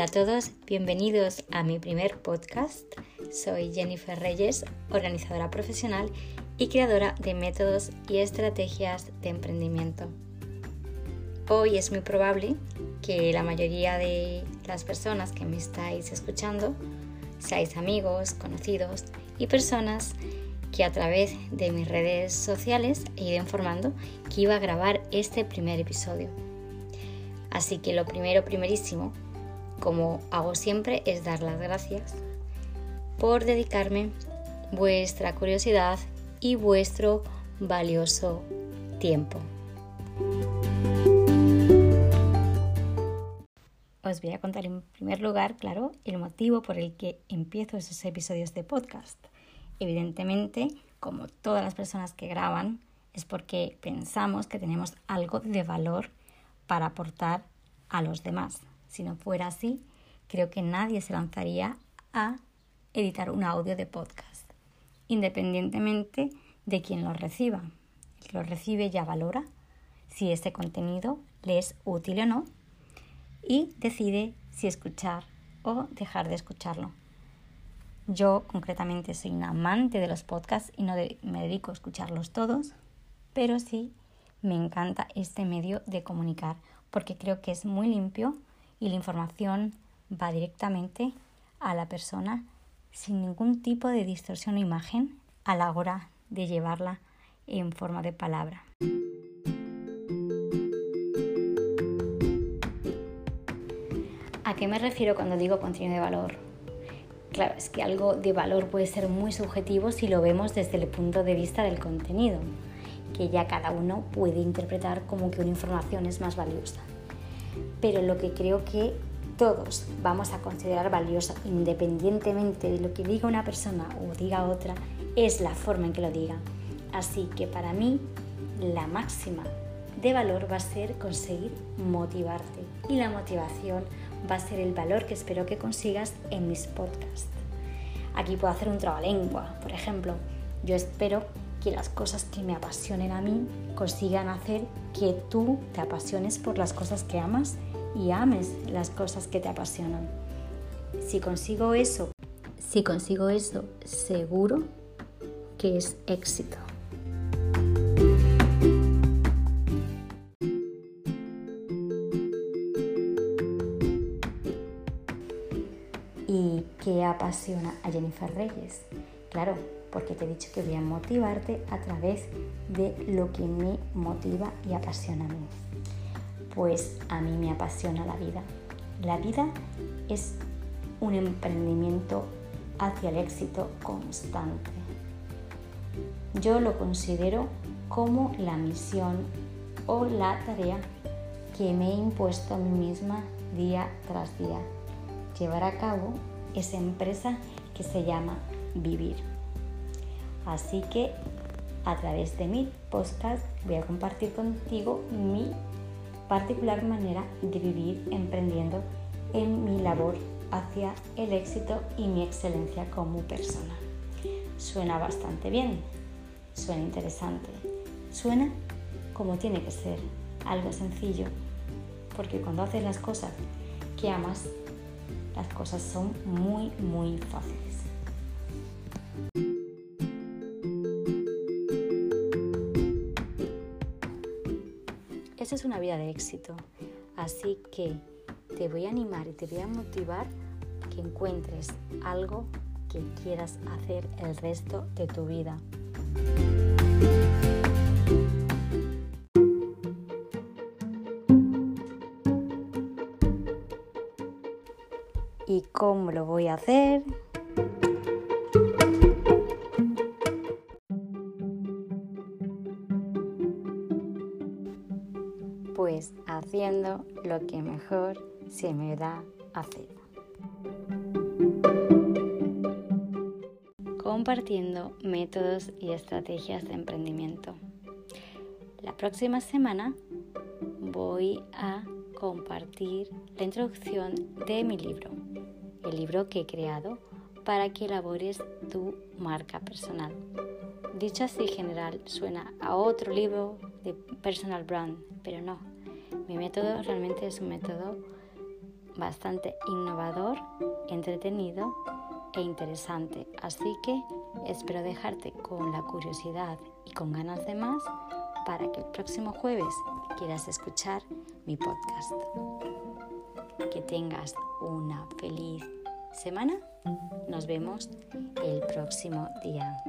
Hola a todos, bienvenidos a mi primer podcast. Soy Jennifer Reyes, organizadora profesional y creadora de métodos y estrategias de emprendimiento. Hoy es muy probable que la mayoría de las personas que me estáis escuchando seáis amigos, conocidos y personas que a través de mis redes sociales he ido informando que iba a grabar este primer episodio. Así que lo primero, primerísimo, como hago siempre, es dar las gracias por dedicarme vuestra curiosidad y vuestro valioso tiempo. Os voy a contar en primer lugar, claro, el motivo por el que empiezo esos episodios de podcast. Evidentemente, como todas las personas que graban, es porque pensamos que tenemos algo de valor para aportar a los demás. Si no fuera así, creo que nadie se lanzaría a editar un audio de podcast, independientemente de quien lo reciba. El que lo recibe ya valora si este contenido le es útil o no y decide si escuchar o dejar de escucharlo. Yo concretamente soy una amante de los podcasts y no me dedico a escucharlos todos, pero sí me encanta este medio de comunicar porque creo que es muy limpio y la información va directamente a la persona sin ningún tipo de distorsión o imagen a la hora de llevarla en forma de palabra. ¿A qué me refiero cuando digo contenido de valor? Claro, es que algo de valor puede ser muy subjetivo si lo vemos desde el punto de vista del contenido, que ya cada uno puede interpretar como que una información es más valiosa pero lo que creo que todos vamos a considerar valioso, independientemente de lo que diga una persona o diga otra, es la forma en que lo diga. Así que para mí la máxima de valor va a ser conseguir motivarte y la motivación va a ser el valor que espero que consigas en mis podcasts. Aquí puedo hacer un trabalengua, por ejemplo, yo espero que las cosas que me apasionen a mí consigan hacer que tú te apasiones por las cosas que amas y ames las cosas que te apasionan. Si consigo eso, si consigo eso, seguro que es éxito. ¿Y qué apasiona a Jennifer Reyes? Claro, porque te he dicho que voy a motivarte a través de lo que me motiva y apasiona a mí. Pues a mí me apasiona la vida. La vida es un emprendimiento hacia el éxito constante. Yo lo considero como la misión o la tarea que me he impuesto a mí misma día tras día. Llevar a cabo esa empresa que se llama vivir. Así que a través de mi podcast voy a compartir contigo mi particular manera de vivir emprendiendo en mi labor hacia el éxito y mi excelencia como persona. Suena bastante bien, suena interesante, suena como tiene que ser, algo sencillo, porque cuando haces las cosas que amas, las cosas son muy, muy fáciles. Es una vida de éxito. Así que te voy a animar y te voy a motivar que encuentres algo que quieras hacer el resto de tu vida. ¿Y cómo lo voy a hacer? Haciendo lo que mejor se me da hacer. Compartiendo métodos y estrategias de emprendimiento. La próxima semana voy a compartir la introducción de mi libro, el libro que he creado para que elabores tu marca personal. Dicho así general, suena a otro libro de personal brand, pero no. Mi método realmente es un método bastante innovador, entretenido e interesante. Así que espero dejarte con la curiosidad y con ganas de más para que el próximo jueves quieras escuchar mi podcast. Que tengas una feliz semana. Nos vemos el próximo día.